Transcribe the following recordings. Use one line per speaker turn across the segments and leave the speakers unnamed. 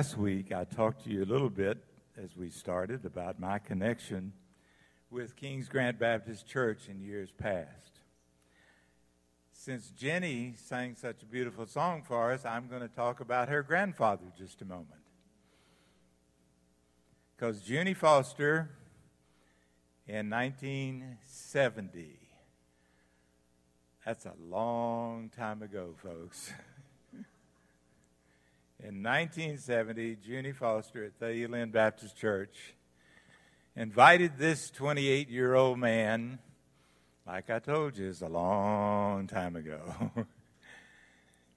last week, I talked to you a little bit as we started about my connection with Kings Grant Baptist Church in years past. Since Jenny sang such a beautiful song for us, I'm going to talk about her grandfather just a moment. Because Junie Foster in 1970, that's a long time ago, folks. in 1970, Junie Foster at Thalia Lynn Baptist Church invited this 28 year old man, like I told you, it's a long time ago,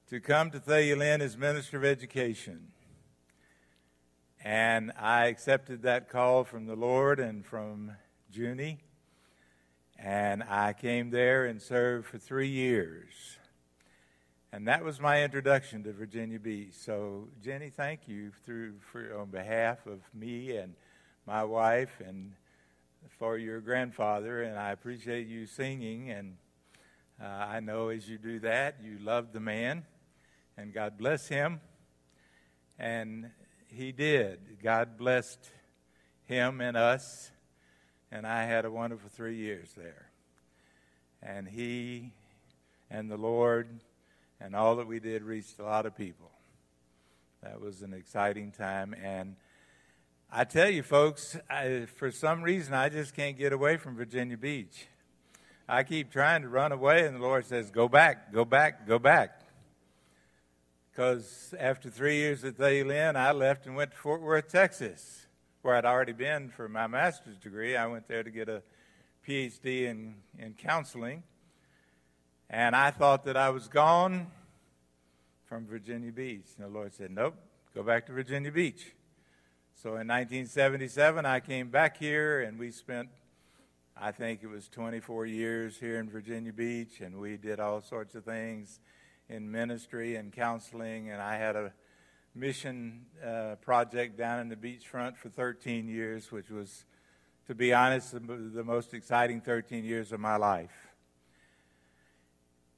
to come to Thalia Lynn as Minister of Education. And I accepted that call from the Lord and from Junie. And I came there and served for three years. And that was my introduction to Virginia Beach. So, Jenny, thank you through for, on behalf of me and my wife and for your grandfather. And I appreciate you singing. And uh, I know as you do that, you love the man. And God bless him. And he did. God blessed him and us. And I had a wonderful three years there. And he and the Lord and all that we did reached a lot of people. That was an exciting time. And I tell you, folks, I, for some reason, I just can't get away from Virginia Beach. I keep trying to run away, and the Lord says, Go back, go back, go back. Because after three years at Thalia Lynn, I left and went to Fort Worth, Texas, where I'd already been for my master's degree. I went there to get a PhD in, in counseling. And I thought that I was gone from Virginia Beach. And the Lord said, Nope, go back to Virginia Beach. So in 1977, I came back here and we spent, I think it was 24 years here in Virginia Beach, and we did all sorts of things in ministry and counseling. And I had a mission uh, project down in the beachfront for 13 years, which was, to be honest, the, the most exciting 13 years of my life.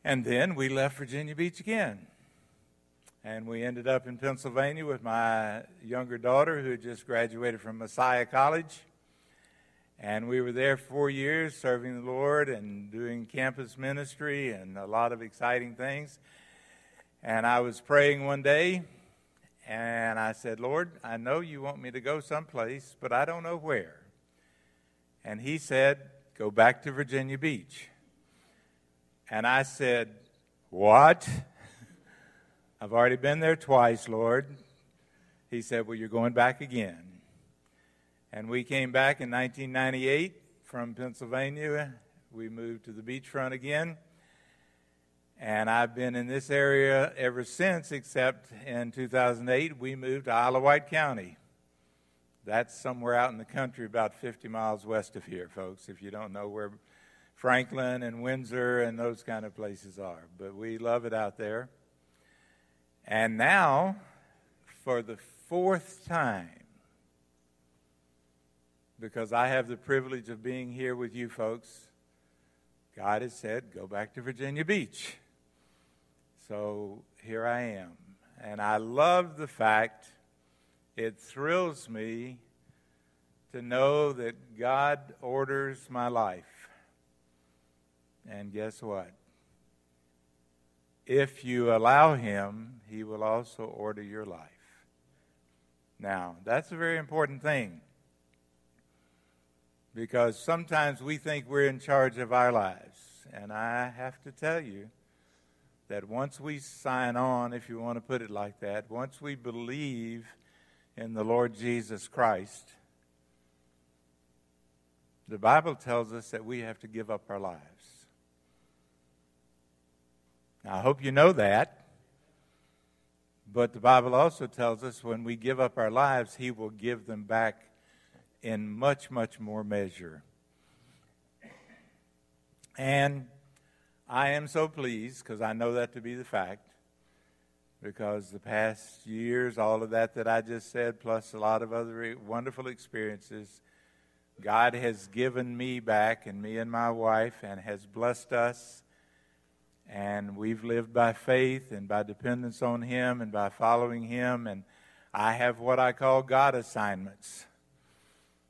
And then we left Virginia Beach again. And we ended up in Pennsylvania with my younger daughter who had just graduated from Messiah College. And we were there four years serving the Lord and doing campus ministry and a lot of exciting things. And I was praying one day and I said, Lord, I know you want me to go someplace, but I don't know where. And he said, Go back to Virginia Beach. And I said, What? I've already been there twice, Lord. He said, Well, you're going back again. And we came back in 1998 from Pennsylvania. We moved to the beachfront again. And I've been in this area ever since, except in 2008, we moved to Isle of Wight County. That's somewhere out in the country, about 50 miles west of here, folks, if you don't know where Franklin and Windsor and those kind of places are. But we love it out there. And now, for the fourth time, because I have the privilege of being here with you folks, God has said, go back to Virginia Beach. So here I am. And I love the fact, it thrills me to know that God orders my life. And guess what? If you allow Him, He will also order your life. Now, that's a very important thing because sometimes we think we're in charge of our lives. And I have to tell you that once we sign on, if you want to put it like that, once we believe in the Lord Jesus Christ, the Bible tells us that we have to give up our lives. Now, I hope you know that. But the Bible also tells us when we give up our lives, He will give them back in much, much more measure. And I am so pleased because I know that to be the fact. Because the past years, all of that that I just said, plus a lot of other wonderful experiences, God has given me back and me and my wife and has blessed us and we've lived by faith and by dependence on Him and by following Him. And I have what I call God assignments.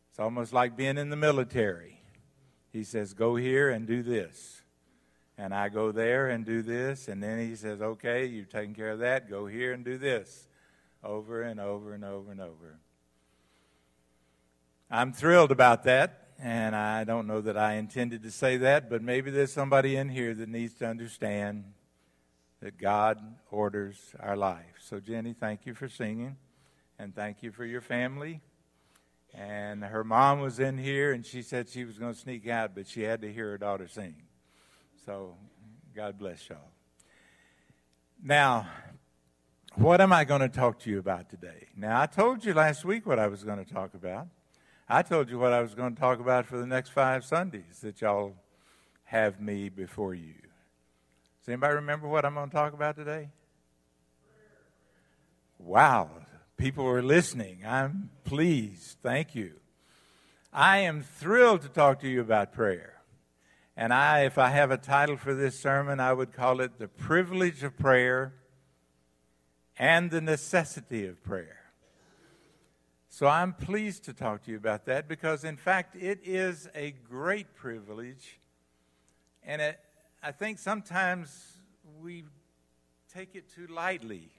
It's almost like being in the military. He says, Go here and do this. And I go there and do this. And then he says, Okay, you've taken care of that. Go here and do this. Over and over and over and over. I'm thrilled about that. And I don't know that I intended to say that, but maybe there's somebody in here that needs to understand that God orders our life. So, Jenny, thank you for singing, and thank you for your family. And her mom was in here, and she said she was going to sneak out, but she had to hear her daughter sing. So, God bless y'all. Now, what am I going to talk to you about today? Now, I told you last week what I was going to talk about. I told you what I was going to talk about for the next five Sundays that y'all have me before you. Does anybody remember what I'm going to talk about today? Wow, people are listening. I'm pleased. Thank you. I am thrilled to talk to you about prayer. And I, if I have a title for this sermon, I would call it The Privilege of Prayer and the Necessity of Prayer. So I'm pleased to talk to you about that because, in fact, it is a great privilege. And it, I think sometimes we take it too lightly.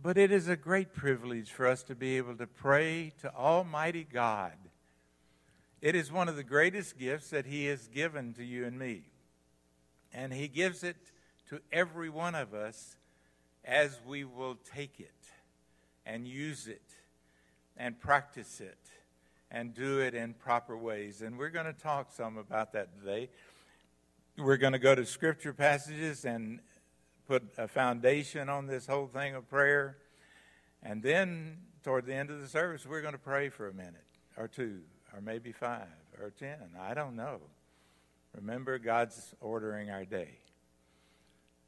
But it is a great privilege for us to be able to pray to Almighty God. It is one of the greatest gifts that He has given to you and me. And He gives it to every one of us as we will take it and use it and practice it and do it in proper ways. And we're going to talk some about that today. We're going to go to scripture passages and put a foundation on this whole thing of prayer. And then, toward the end of the service, we're going to pray for a minute or two, or maybe five or ten. I don't know. Remember, God's ordering our day.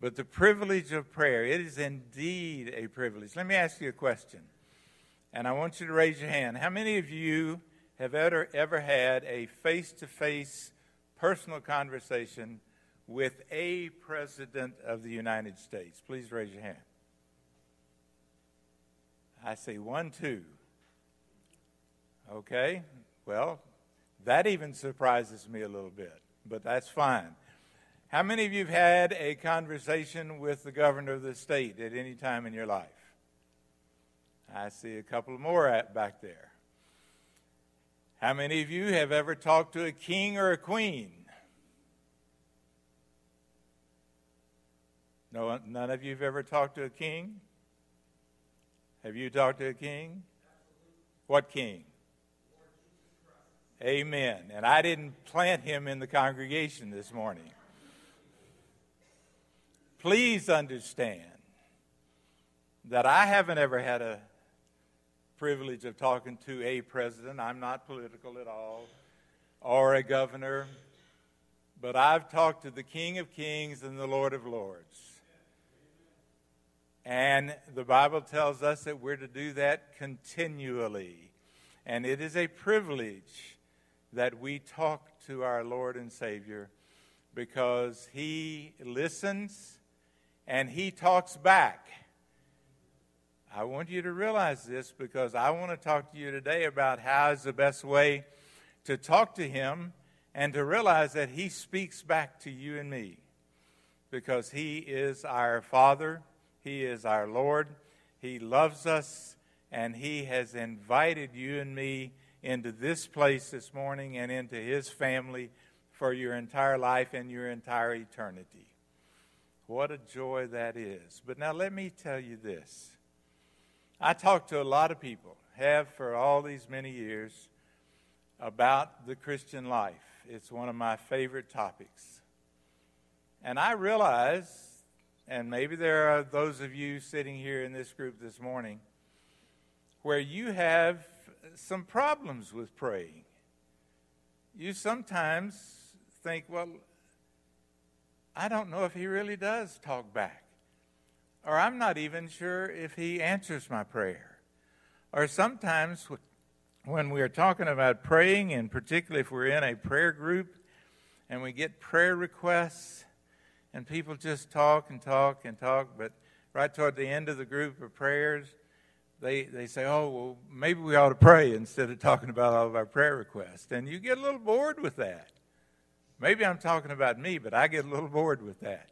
But the privilege of prayer, it is indeed a privilege. Let me ask you a question. And I want you to raise your hand. How many of you have ever, ever had a face to face personal conversation with a president of the United States? Please raise your hand. I see one, two. Okay, well, that even surprises me a little bit, but that's fine. How many of you have had a conversation with the governor of the state at any time in your life? I see a couple more back there. How many of you have ever talked to a king or a queen? No, none of you have ever talked to a king? Have you talked to a king? What king? Amen. And I didn't plant him in the congregation this morning. Please understand that I haven't ever had a privilege of talking to a president. I'm not political at all, or a governor, but I've talked to the King of Kings and the Lord of Lords. And the Bible tells us that we're to do that continually. And it is a privilege that we talk to our Lord and Savior because He listens and He talks back. I want you to realize this because I want to talk to you today about how is the best way to talk to Him and to realize that He speaks back to you and me because He is our Father, He is our Lord, He loves us, and He has invited you and me into this place this morning and into His family for your entire life and your entire eternity. What a joy that is. But now let me tell you this. I talk to a lot of people, have for all these many years, about the Christian life. It's one of my favorite topics. And I realize, and maybe there are those of you sitting here in this group this morning, where you have some problems with praying. You sometimes think, well, I don't know if he really does talk back. Or I'm not even sure if He answers my prayer. Or sometimes when we're talking about praying, and particularly if we're in a prayer group and we get prayer requests, and people just talk and talk and talk, but right toward the end of the group of prayers, they, they say, oh, well, maybe we ought to pray instead of talking about all of our prayer requests. And you get a little bored with that. Maybe I'm talking about me, but I get a little bored with that.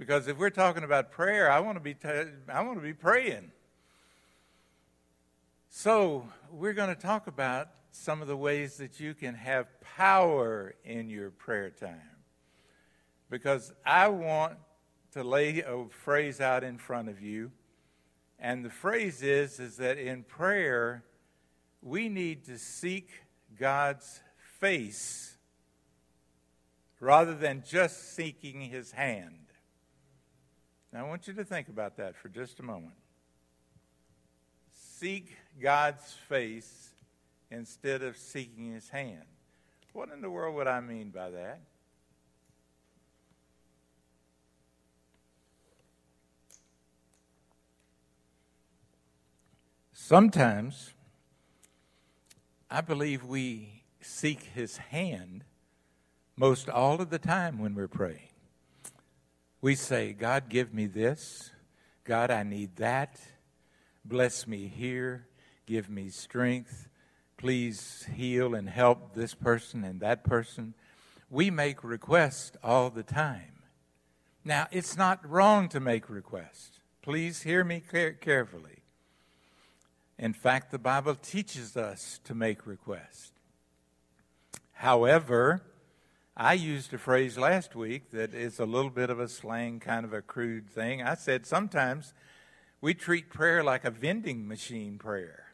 Because if we're talking about prayer, I want to be, t- I want to be praying. So, we're going to talk about some of the ways that you can have power in your prayer time. Because I want to lay a phrase out in front of you. And the phrase is is that in prayer we need to seek God's face rather than just seeking his hand. Now I want you to think about that for just a moment. Seek God's face instead of seeking his hand. What in the world would I mean by that? Sometimes I believe we seek his hand most all of the time when we're praying. We say, God, give me this. God, I need that. Bless me here. Give me strength. Please heal and help this person and that person. We make requests all the time. Now, it's not wrong to make requests. Please hear me carefully. In fact, the Bible teaches us to make requests. However, I used a phrase last week that is a little bit of a slang, kind of a crude thing. I said sometimes we treat prayer like a vending machine prayer.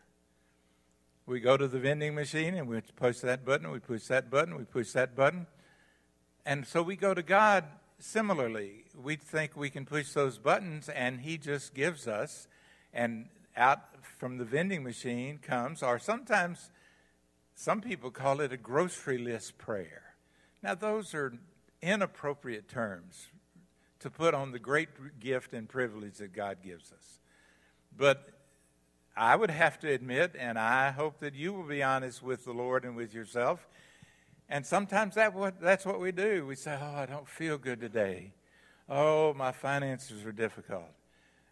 We go to the vending machine and we push that button, we push that button, we push that button. And so we go to God similarly. We think we can push those buttons and He just gives us. And out from the vending machine comes, or sometimes some people call it a grocery list prayer. Now, those are inappropriate terms to put on the great gift and privilege that God gives us. But I would have to admit, and I hope that you will be honest with the Lord and with yourself. And sometimes that what, that's what we do. We say, Oh, I don't feel good today. Oh, my finances are difficult.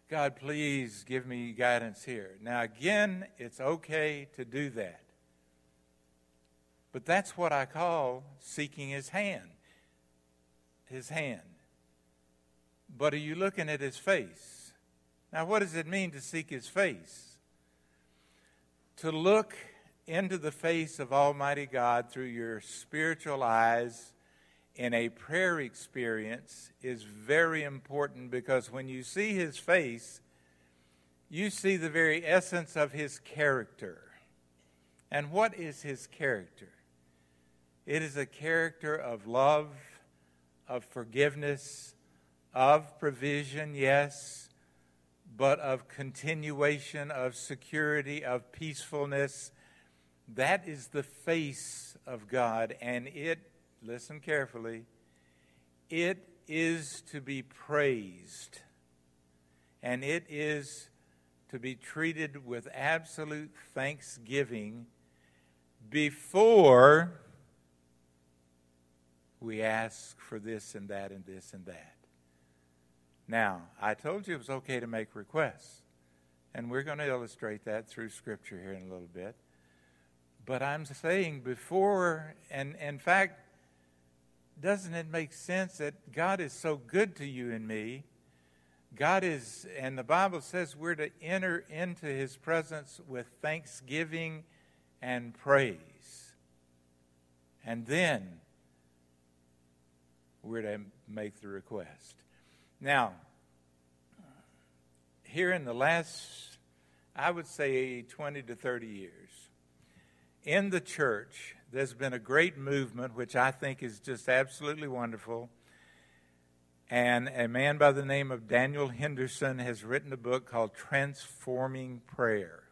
God, please give me guidance here. Now, again, it's okay to do that. But that's what I call seeking his hand. His hand. But are you looking at his face? Now, what does it mean to seek his face? To look into the face of Almighty God through your spiritual eyes in a prayer experience is very important because when you see his face, you see the very essence of his character. And what is his character? It is a character of love, of forgiveness, of provision, yes, but of continuation, of security, of peacefulness. That is the face of God, and it listen carefully, it is to be praised and it is to be treated with absolute thanksgiving before we ask for this and that and this and that. Now, I told you it was okay to make requests, and we're going to illustrate that through Scripture here in a little bit. But I'm saying before, and in fact, doesn't it make sense that God is so good to you and me? God is, and the Bible says we're to enter into his presence with thanksgiving and praise. And then we're to make the request. Now, here in the last, I would say 20 to 30 years, in the church, there's been a great movement, which I think is just absolutely wonderful. And a man by the name of Daniel Henderson has written a book called Transforming Prayer.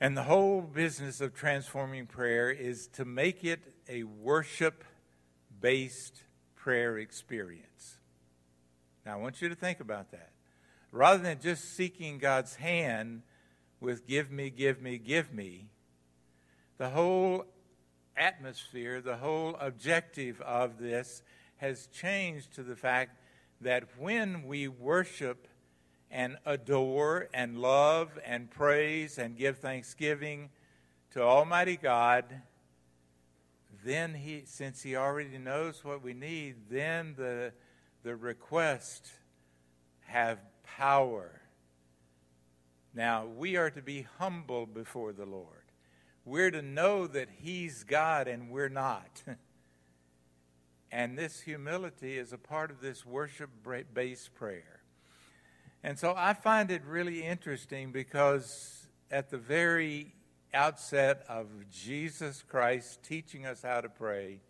And the whole business of transforming prayer is to make it a worship based prayer experience. Now, I want you to think about that. Rather than just seeking God's hand with give me, give me, give me, the whole atmosphere, the whole objective of this has changed to the fact that when we worship and adore and love and praise and give thanksgiving to Almighty God, then he, since he already knows what we need, then the, the request have power. Now, we are to be humble before the Lord. We're to know that He's God and we're not. and this humility is a part of this worship based prayer. And so I find it really interesting because at the very outset of Jesus Christ teaching us how to pray,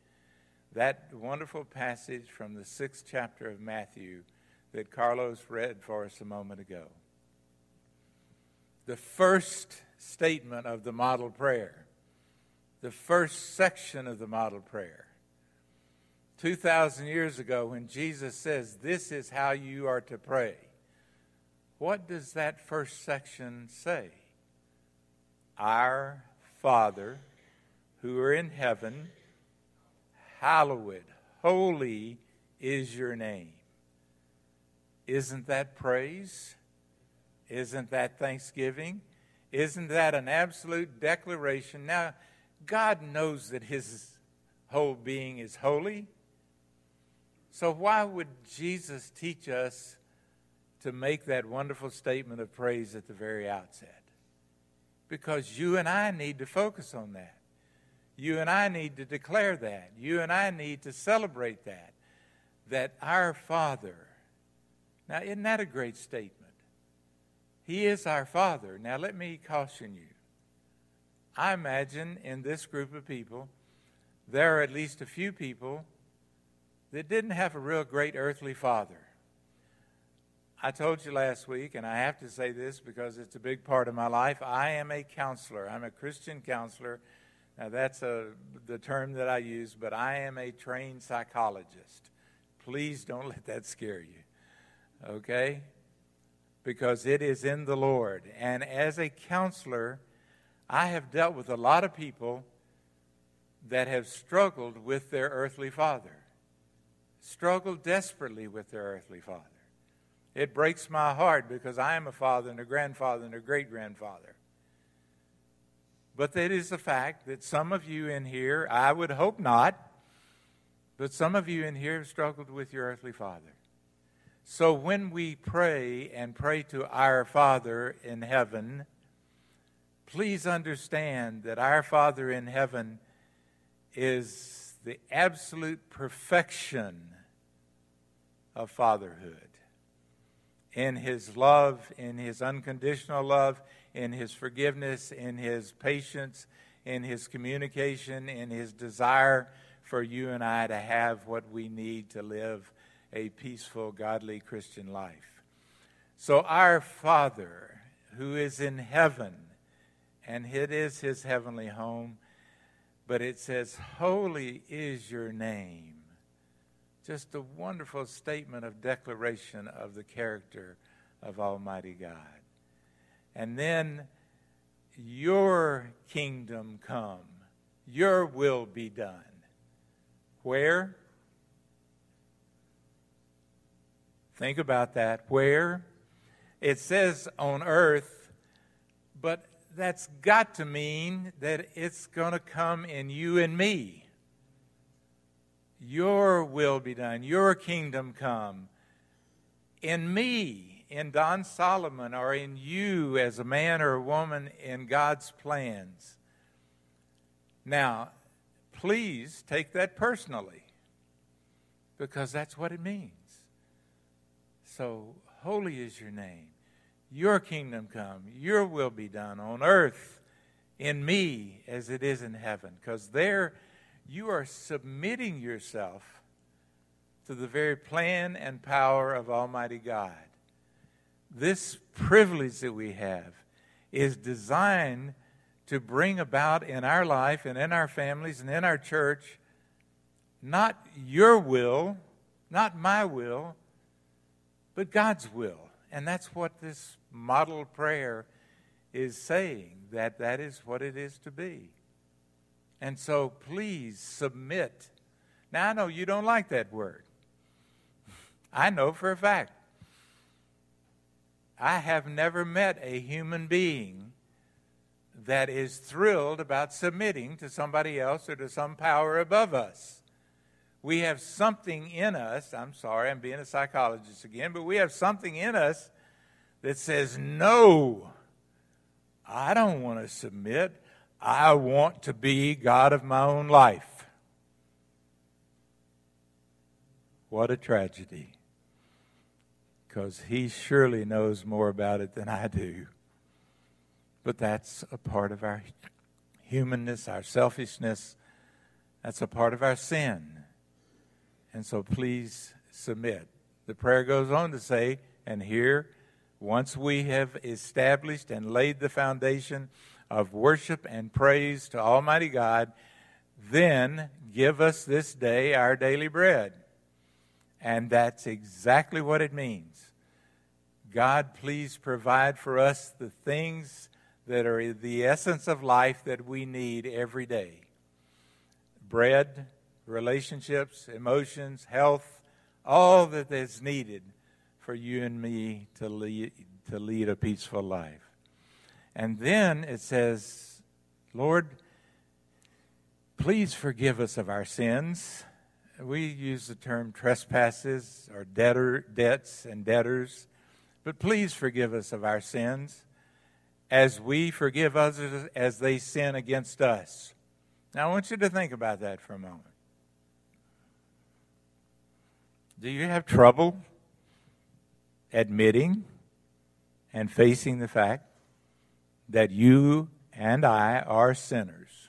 that wonderful passage from the sixth chapter of Matthew that Carlos read for us a moment ago. The first statement of the model prayer, the first section of the model prayer. 2,000 years ago, when Jesus says, This is how you are to pray, what does that first section say? Our Father, who are in heaven, hallowed, holy is your name. Isn't that praise? Isn't that thanksgiving? Isn't that an absolute declaration? Now, God knows that His whole being is holy. So, why would Jesus teach us to make that wonderful statement of praise at the very outset? Because you and I need to focus on that. You and I need to declare that. You and I need to celebrate that. That our Father. Now, isn't that a great statement? He is our Father. Now, let me caution you. I imagine in this group of people, there are at least a few people that didn't have a real great earthly father. I told you last week, and I have to say this because it's a big part of my life. I am a counselor. I'm a Christian counselor. Now, that's a, the term that I use, but I am a trained psychologist. Please don't let that scare you. Okay? because it is in the Lord. And as a counselor, I have dealt with a lot of people that have struggled with their earthly father, struggled desperately with their earthly father. It breaks my heart because I am a father and a grandfather and a great grandfather. But it is a fact that some of you in here, I would hope not, but some of you in here have struggled with your earthly father. So when we pray and pray to our Father in heaven, please understand that our Father in heaven is the absolute perfection of fatherhood. In his love, in his unconditional love, in his forgiveness, in his patience, in his communication, in his desire for you and I to have what we need to live a peaceful, godly Christian life. So, our Father who is in heaven, and it is his heavenly home, but it says, Holy is your name. Just a wonderful statement of declaration of the character of Almighty God. And then, Your kingdom come, Your will be done. Where? Think about that. Where? It says on earth, but that's got to mean that it's going to come in you and me. Your will be done, your kingdom come in me, in Don Solomon, or in you as a man or a woman in God's plans. Now, please take that personally because that's what it means. So holy is your name. Your kingdom come. Your will be done on earth in me as it is in heaven. Because there you are submitting yourself to the very plan and power of Almighty God. This privilege that we have is designed to bring about in our life and in our families and in our church not your will, not my will, but God's will. And that's what this model prayer is saying, that that is what it is to be. And so please submit. Now, I know you don't like that word. I know for a fact. I have never met a human being that is thrilled about submitting to somebody else or to some power above us. We have something in us, I'm sorry, I'm being a psychologist again, but we have something in us that says, no, I don't want to submit. I want to be God of my own life. What a tragedy. Because he surely knows more about it than I do. But that's a part of our humanness, our selfishness. That's a part of our sin. And so please submit. The prayer goes on to say, and here, once we have established and laid the foundation of worship and praise to Almighty God, then give us this day our daily bread. And that's exactly what it means. God, please provide for us the things that are the essence of life that we need every day bread, relationships, emotions, health, all that is needed for you and me to lead, to lead a peaceful life. And then it says, Lord, please forgive us of our sins. We use the term trespasses or debtor, debts and debtors, but please forgive us of our sins as we forgive others as they sin against us. Now, I want you to think about that for a moment. Do you have trouble admitting and facing the fact that you and I are sinners?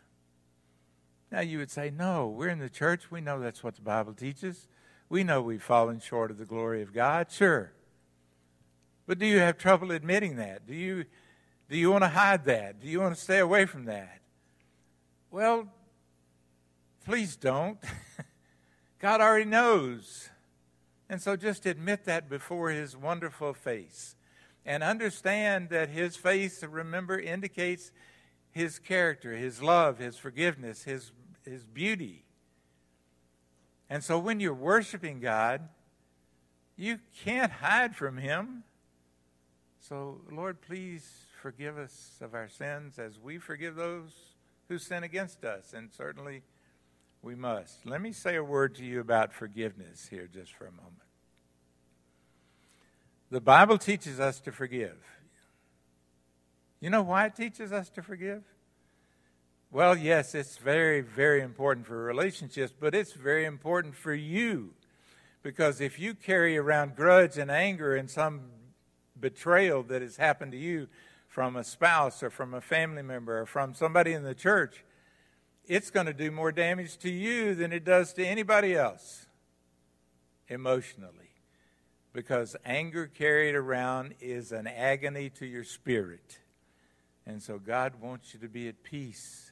Now, you would say, No, we're in the church. We know that's what the Bible teaches. We know we've fallen short of the glory of God. Sure. But do you have trouble admitting that? Do you do you want to hide that? Do you want to stay away from that? Well, please don't. God already knows. And so just admit that before His wonderful face. And understand that His face, remember, indicates His character, His love, His forgiveness, His, His beauty. And so when you're worshiping God, you can't hide from Him. So, Lord, please forgive us of our sins as we forgive those who sin against us. And certainly we must. Let me say a word to you about forgiveness here just for a moment. The Bible teaches us to forgive. You know why it teaches us to forgive? Well, yes, it's very, very important for relationships, but it's very important for you. Because if you carry around grudge and anger and some betrayal that has happened to you, from a spouse or from a family member or from somebody in the church, it's going to do more damage to you than it does to anybody else emotionally. Because anger carried around is an agony to your spirit. And so God wants you to be at peace.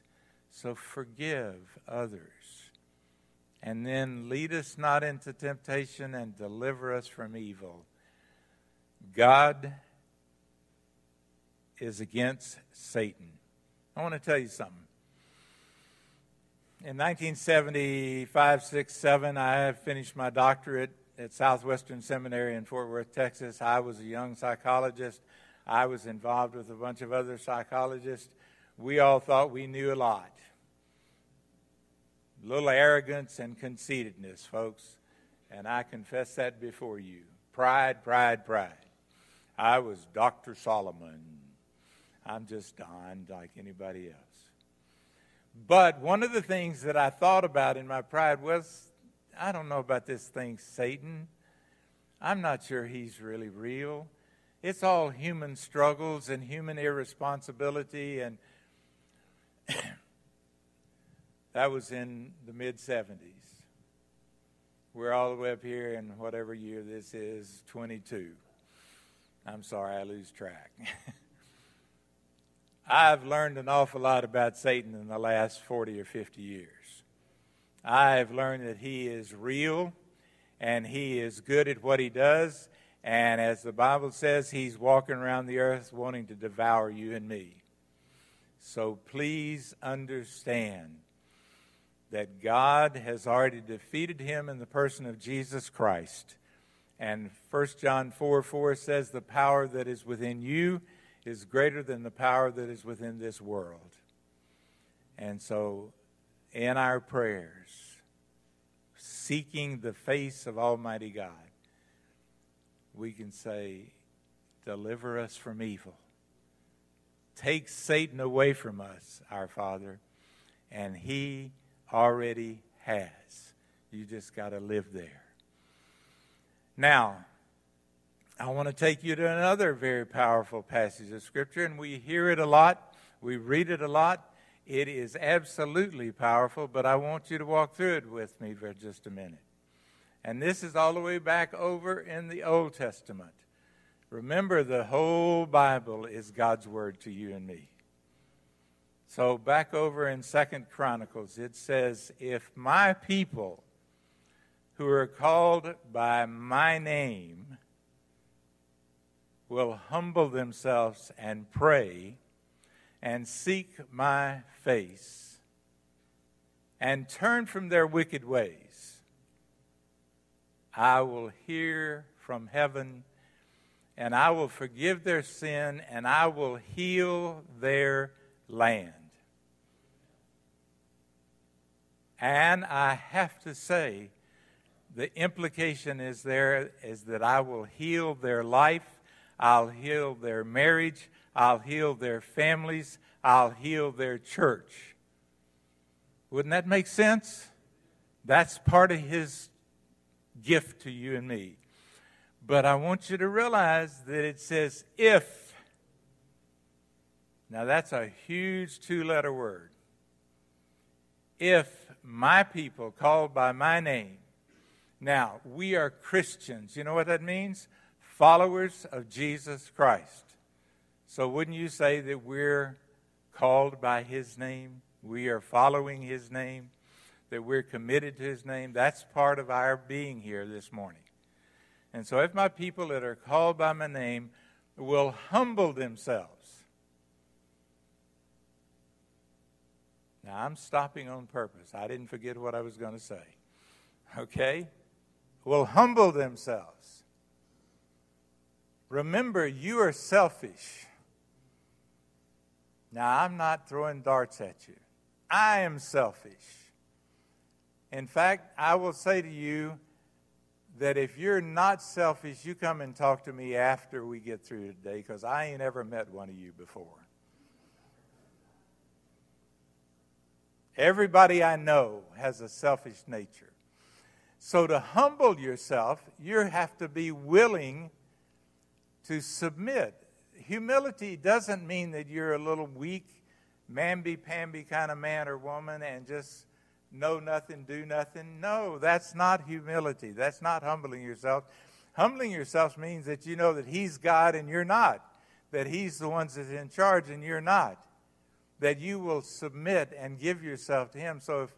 So forgive others. And then lead us not into temptation and deliver us from evil. God is against Satan. I want to tell you something. In 1975, 6, 7, I finished my doctorate at Southwestern Seminary in Fort Worth, Texas. I was a young psychologist. I was involved with a bunch of other psychologists. We all thought we knew a lot. A little arrogance and conceitedness, folks. And I confess that before you. Pride, pride, pride. I was Dr. Solomon. I'm just Don like anybody else. But one of the things that I thought about in my pride was I don't know about this thing, Satan. I'm not sure he's really real. It's all human struggles and human irresponsibility. And that was in the mid 70s. We're all the way up here in whatever year this is, 22. I'm sorry, I lose track. I've learned an awful lot about Satan in the last 40 or 50 years. I've learned that he is real and he is good at what he does. And as the Bible says, he's walking around the earth wanting to devour you and me. So please understand that God has already defeated him in the person of Jesus Christ. And 1 John 4 4 says, The power that is within you is greater than the power that is within this world. And so, in our prayers, seeking the face of Almighty God, we can say, Deliver us from evil. Take Satan away from us, our Father, and He already has. You just got to live there. Now, I want to take you to another very powerful passage of Scripture, and we hear it a lot, we read it a lot. It is absolutely powerful, but I want you to walk through it with me for just a minute. And this is all the way back over in the Old Testament. Remember, the whole Bible is God's Word to you and me. So back over in Second Chronicles, it says, If my people who are called by my name will humble themselves and pray and seek my face and turn from their wicked ways, I will hear from heaven and I will forgive their sin and I will heal their land. And I have to say, the implication is there is that I will heal their life, I'll heal their marriage, I'll heal their families, I'll heal their church. Wouldn't that make sense? That's part of his gift to you and me. But I want you to realize that it says if. Now that's a huge two letter word. If my people called by my name now, we are Christians. You know what that means? Followers of Jesus Christ. So, wouldn't you say that we're called by His name? We are following His name, that we're committed to His name. That's part of our being here this morning. And so, if my people that are called by my name will humble themselves, now I'm stopping on purpose. I didn't forget what I was going to say. Okay? will humble themselves. Remember, you are selfish. Now, I'm not throwing darts at you. I am selfish. In fact, I will say to you that if you're not selfish, you come and talk to me after we get through today because I ain't ever met one of you before. Everybody I know has a selfish nature. So, to humble yourself, you have to be willing to submit. Humility doesn't mean that you're a little weak, mamby pamby kind of man or woman and just know nothing, do nothing. No, that's not humility. That's not humbling yourself. Humbling yourself means that you know that He's God and you're not, that He's the one that's in charge and you're not, that you will submit and give yourself to Him. So, if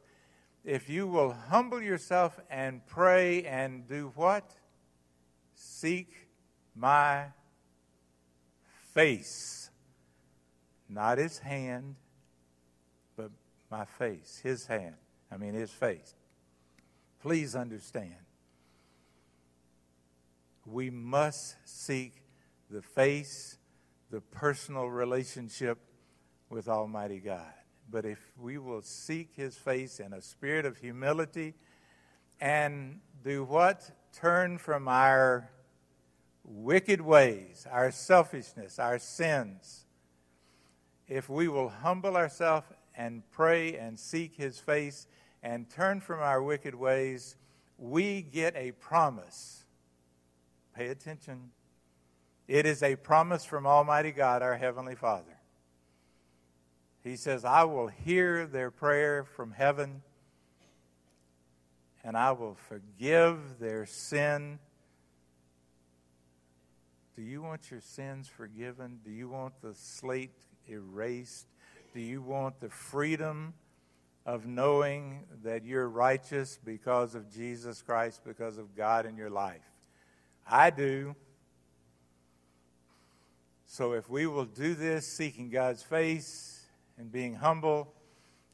if you will humble yourself and pray and do what? Seek my face. Not his hand, but my face, his hand. I mean, his face. Please understand. We must seek the face, the personal relationship with Almighty God. But if we will seek his face in a spirit of humility and do what? Turn from our wicked ways, our selfishness, our sins. If we will humble ourselves and pray and seek his face and turn from our wicked ways, we get a promise. Pay attention. It is a promise from Almighty God, our Heavenly Father. He says, I will hear their prayer from heaven and I will forgive their sin. Do you want your sins forgiven? Do you want the slate erased? Do you want the freedom of knowing that you're righteous because of Jesus Christ, because of God in your life? I do. So if we will do this seeking God's face, and being humble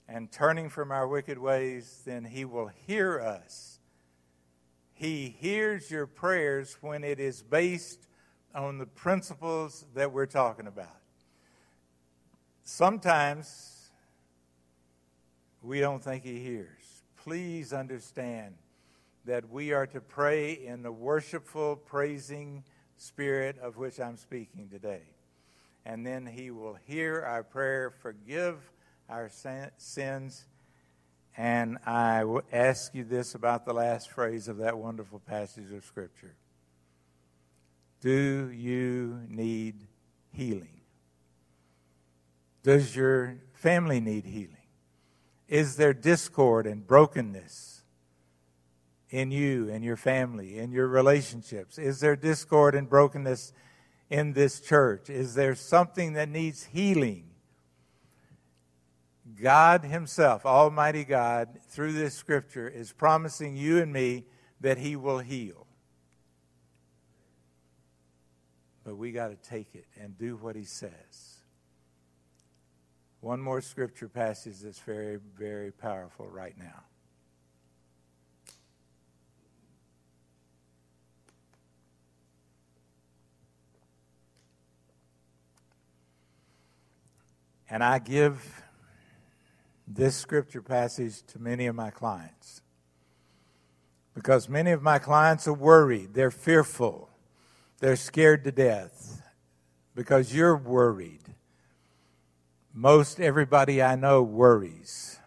and turning from our wicked ways, then He will hear us. He hears your prayers when it is based on the principles that we're talking about. Sometimes we don't think He hears. Please understand that we are to pray in the worshipful, praising spirit of which I'm speaking today. And then He will hear our prayer, forgive our sins. And I will ask you this about the last phrase of that wonderful passage of Scripture Do you need healing? Does your family need healing? Is there discord and brokenness in you and your family, in your relationships? Is there discord and brokenness in this church? Is there something that needs healing? God Himself, Almighty God, through this scripture, is promising you and me that He will heal. But we got to take it and do what He says. One more scripture passage that's very, very powerful right now. And I give this scripture passage to many of my clients because many of my clients are worried, they're fearful, they're scared to death because you're worried. Most everybody I know worries.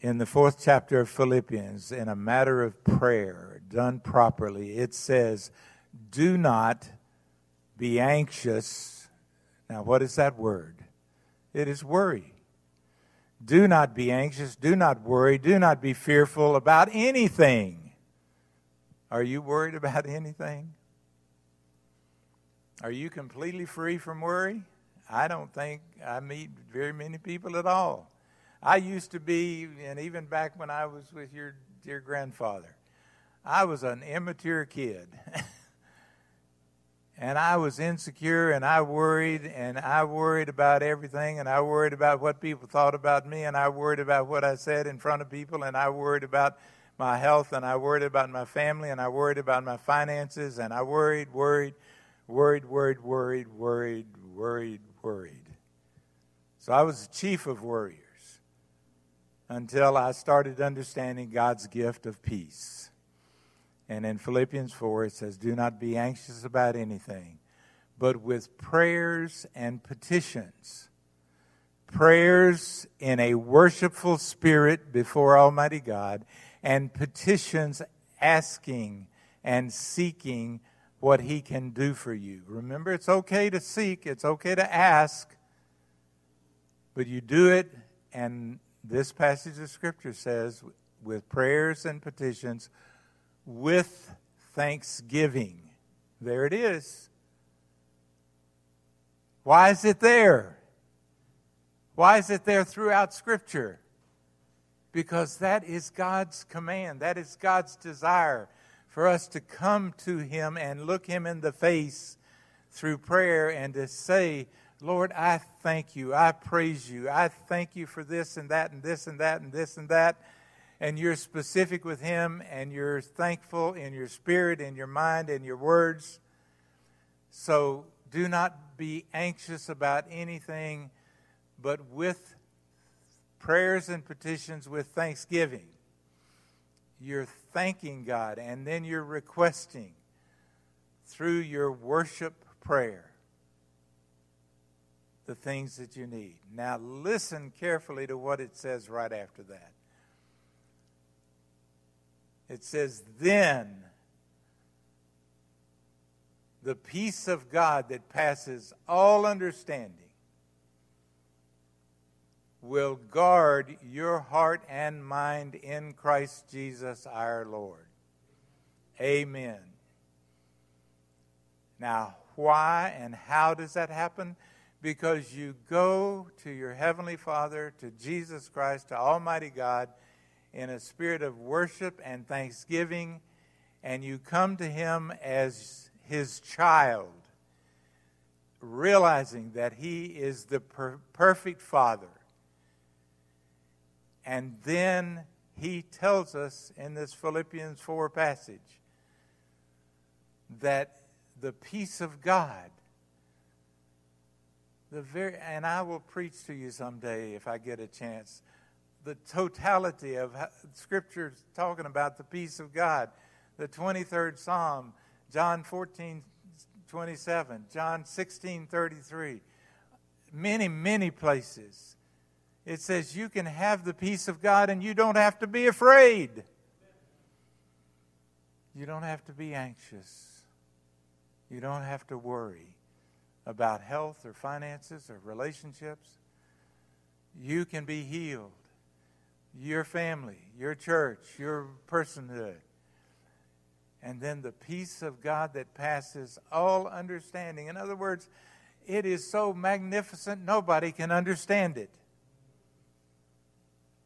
In the fourth chapter of Philippians, in a matter of prayer done properly, it says, Do not be anxious. Now, what is that word? It is worry. Do not be anxious. Do not worry. Do not be fearful about anything. Are you worried about anything? Are you completely free from worry? I don't think I meet very many people at all. I used to be, and even back when I was with your dear grandfather, I was an immature kid. and I was insecure and I worried and I worried about everything and I worried about what people thought about me and I worried about what I said in front of people and I worried about my health and I worried about my family and I worried about my finances and I worried, worried, worried, worried, worried, worried, worried, worried. So I was the chief of worriers until I started understanding God's gift of peace. And in Philippians 4, it says, Do not be anxious about anything, but with prayers and petitions. Prayers in a worshipful spirit before Almighty God, and petitions asking and seeking what He can do for you. Remember, it's okay to seek, it's okay to ask, but you do it, and this passage of Scripture says, with prayers and petitions, with thanksgiving. There it is. Why is it there? Why is it there throughout Scripture? Because that is God's command. That is God's desire for us to come to Him and look Him in the face through prayer and to say, Lord, I thank you. I praise you. I thank you for this and that and this and that and this and that. And you're specific with Him and you're thankful in your spirit, in your mind, in your words. So do not be anxious about anything, but with prayers and petitions with thanksgiving you're thanking God, and then you're requesting through your worship prayer the things that you need. Now, listen carefully to what it says right after that. It says, Then the peace of God that passes all understanding will guard your heart and mind in Christ Jesus our Lord. Amen. Now, why and how does that happen? Because you go to your Heavenly Father, to Jesus Christ, to Almighty God, in a spirit of worship and thanksgiving, and you come to Him as His child, realizing that He is the per- perfect Father and then he tells us in this Philippians 4 passage that the peace of God, the very, and I will preach to you someday if I get a chance, the totality of Scripture talking about the peace of God. The 23rd Psalm, John 14, 27, John 16, 33, many, many places. It says you can have the peace of God and you don't have to be afraid. You don't have to be anxious. You don't have to worry about health or finances or relationships. You can be healed. Your family, your church, your personhood. And then the peace of God that passes all understanding. In other words, it is so magnificent, nobody can understand it.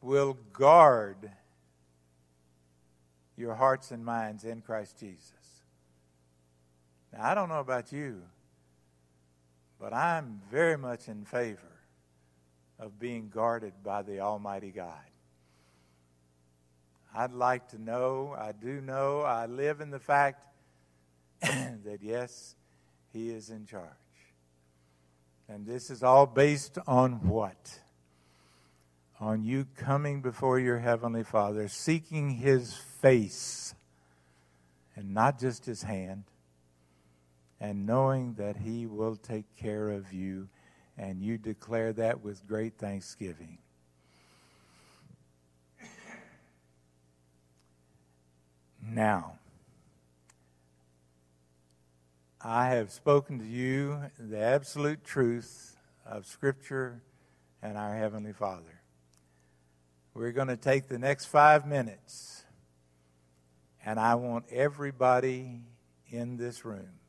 Will guard your hearts and minds in Christ Jesus. Now, I don't know about you, but I'm very much in favor of being guarded by the Almighty God. I'd like to know, I do know, I live in the fact that yes, He is in charge. And this is all based on what? On you coming before your Heavenly Father, seeking His face and not just His hand, and knowing that He will take care of you, and you declare that with great thanksgiving. Now, I have spoken to you the absolute truth of Scripture and our Heavenly Father. We're going to take the next five minutes, and I want everybody in this room.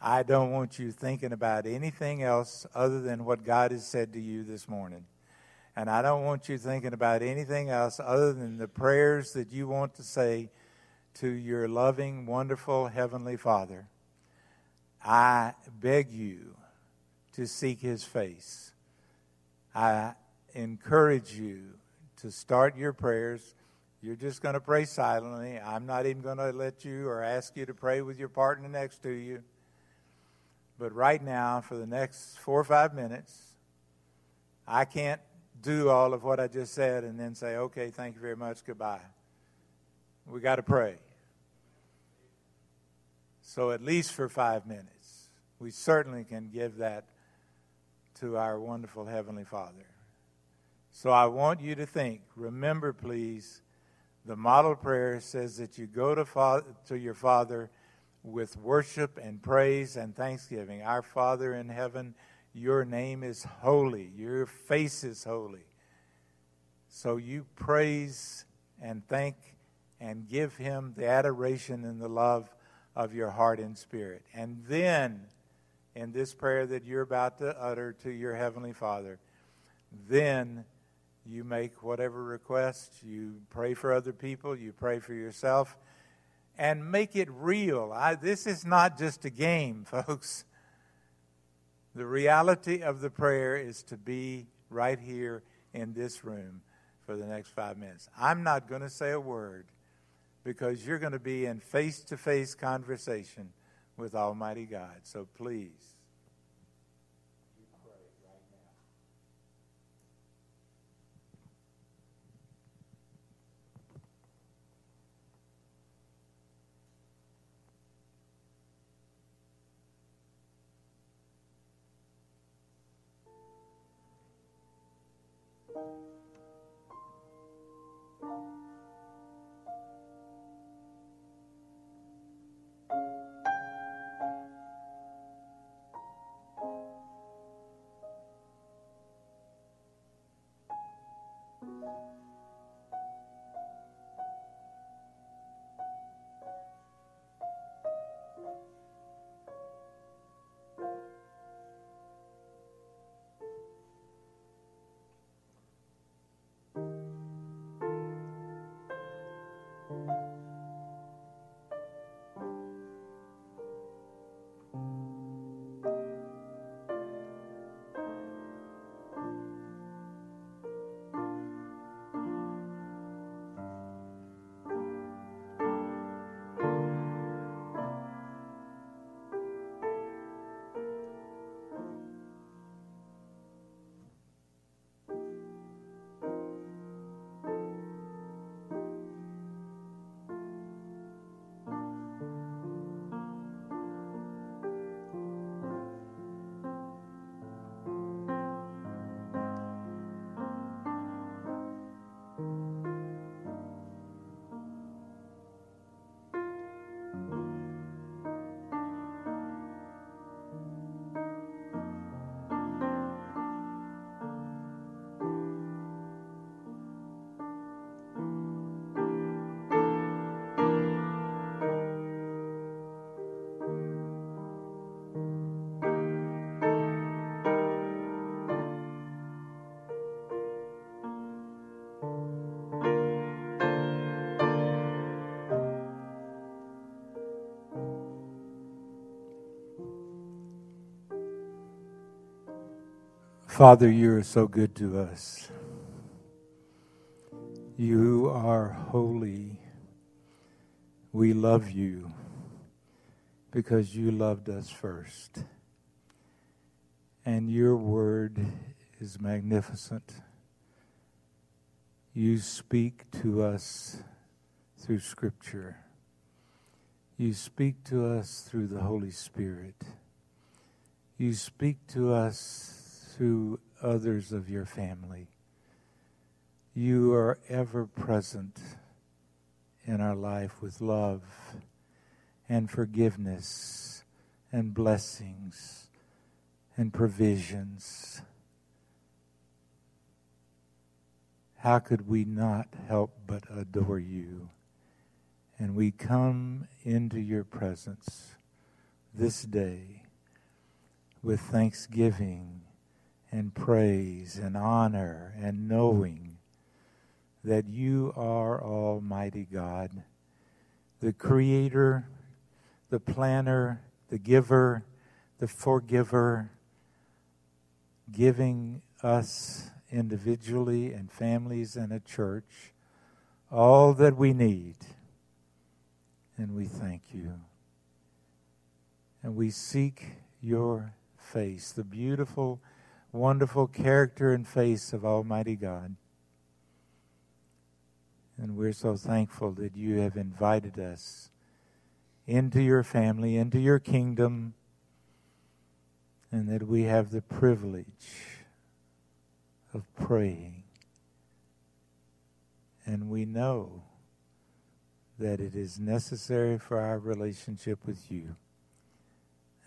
I don't want you thinking about anything else other than what God has said to you this morning. And I don't want you thinking about anything else other than the prayers that you want to say to your loving, wonderful Heavenly Father. I beg you to seek his face. I encourage you to start your prayers. You're just going to pray silently. I'm not even going to let you or ask you to pray with your partner next to you. But right now, for the next four or five minutes, I can't do all of what I just said and then say, okay, thank you very much, goodbye. We got to pray. So, at least for five minutes, we certainly can give that to our wonderful Heavenly Father. So, I want you to think, remember, please, the model prayer says that you go to, to your Father with worship and praise and thanksgiving. Our Father in heaven, your name is holy, your face is holy. So, you praise and thank and give Him the adoration and the love of your heart and spirit. And then, in this prayer that you're about to utter to your Heavenly Father, then you make whatever request, you pray for other people, you pray for yourself, and make it real. I, this is not just a game, folks. The reality of the prayer is to be right here in this room for the next five minutes. I'm not going to say a word because you're going to be in face to face conversation with Almighty God. So please. Father, you are so good to us. You are holy. We love you because you loved us first. And your word is magnificent. You speak to us through Scripture. You speak to us through the Holy Spirit. You speak to us through others of your family. You are ever present in our life with love and forgiveness and blessings and provisions. How could we not help but adore you? And we come into your presence this day with thanksgiving and praise and honor and knowing that you are Almighty God, the Creator, the planner, the giver, the forgiver, giving us individually and families and a church all that we need. And we thank you. And we seek your face, the beautiful wonderful character and face of Almighty God. And we're so thankful that you have invited us into your family, into your kingdom, and that we have the privilege of praying. And we know that it is necessary for our relationship with you.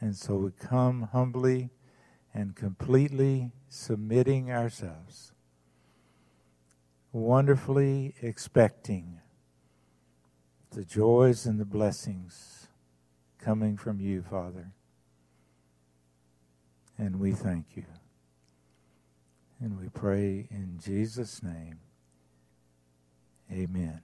And so we come humbly and completely submitting ourselves, wonderfully expecting the joys and the blessings coming from you, Father. And we thank you. And we pray in Jesus' name. Amen.